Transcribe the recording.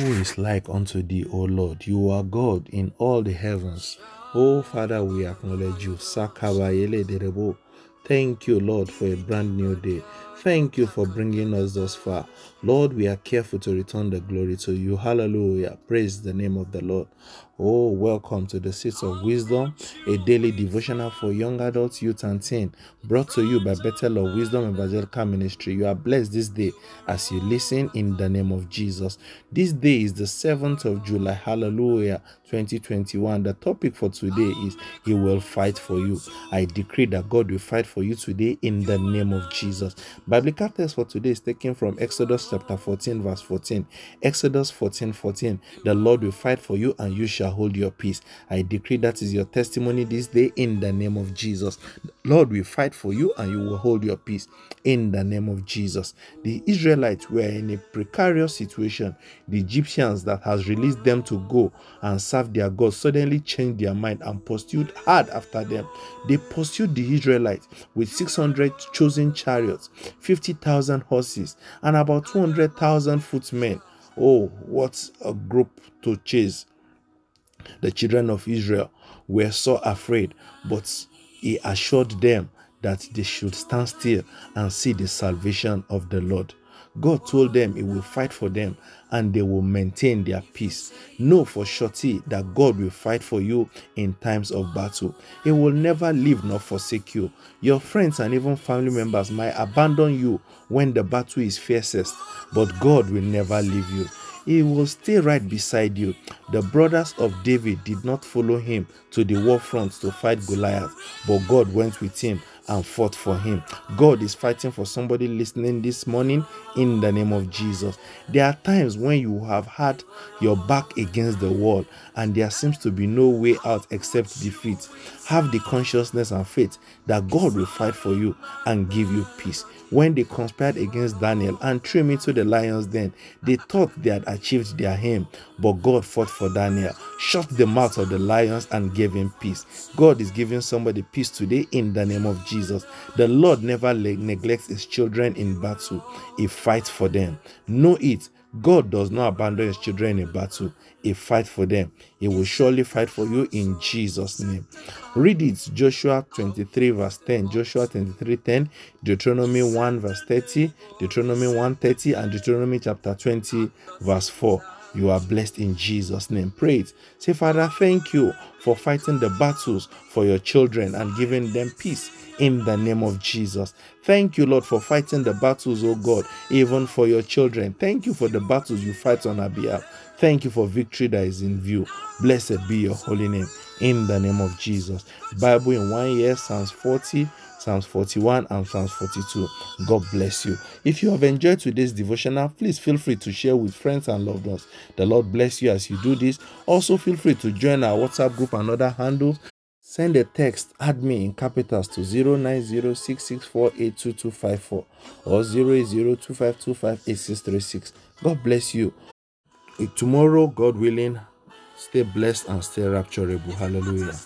Who is like unto thee, O Lord? You are God in all the heavens. O Father, we acknowledge you. Thank you, Lord, for a brand new day. Thank you for bringing us thus far. Lord, we are careful to return the glory to you. Hallelujah. Praise the name of the Lord. Oh, welcome to the Seats of Wisdom, a daily devotional for young adults, youth, and teen, brought to you by Bethel of Wisdom Evangelical Ministry. You are blessed this day as you listen in the name of Jesus. This day is the 7th of July. Hallelujah. 2021. The topic for today is He will fight for you. I decree that God will fight for you today in the name of Jesus. Biblical text for today is taken from Exodus chapter 14, verse 14. Exodus 14, 14. The Lord will fight for you and you shall hold your peace. I decree that is your testimony this day in the name of Jesus. Lord will fight for you and you will hold your peace in the name of Jesus. The Israelites were in a precarious situation. The Egyptians that has released them to go and serve their God suddenly changed their mind and pursued hard after them. They pursued the Israelites with 600 chosen chariots, 50,000 horses, and about 200,000 footmen. Oh, what a group to chase! The children of Israel were so afraid, but he assured them that they should stand still and see the salvation of the Lord. God told them He will fight for them and they will maintain their peace. Know for surety that God will fight for you in times of battle. He will never leave nor forsake you. Your friends and even family members might abandon you when the battle is fiercest, but God will never leave you. He will stay right beside you. The brothers of David did not follow him to the war front to fight Goliath, but God went with him and fought for him. God is fighting for somebody listening this morning in the name of Jesus. There are times when you have had your back against the wall and there seems to be no way out except defeat. Have the consciousness and faith that God will fight for you and give you peace. When they conspired against Daniel and threw him into the lion's den, they thought they had achieved their aim, but God fought for Daniel, shut the mouth of the lions, and gave him peace. God is giving somebody peace today in the name of Jesus. The Lord never neglects his children in battle, he fights for them. Know it. God does not abandon his children in battle. He fights for them. He will surely fight for you in Jesus' name. Read it, Joshua 23, verse 10, Joshua 23, 10, Deuteronomy 1, verse 30, Deuteronomy 1, 30, and Deuteronomy chapter 20, verse 4. You are blessed in Jesus' name. Pray it. Say, Father, thank you for fighting the battles for your children and giving them peace in the name of Jesus. Thank you, Lord, for fighting the battles, oh God, even for your children. Thank you for the battles you fight on our behalf. Thank you for victory that is in view. Blessed be your holy name in the name of Jesus. Bible in one year, Psalms 40. Psalms 41 and Psalms 42. God bless you. If you have enjoyed today's devotional, please feel free to share with friends and loved ones. The Lord bless you as you do this. Also, feel free to join our WhatsApp group and other handles Send a text, add me in capitals to 09066482254 or 08025258636. God bless you. Tomorrow, God willing, stay blessed and stay rapturable. Hallelujah.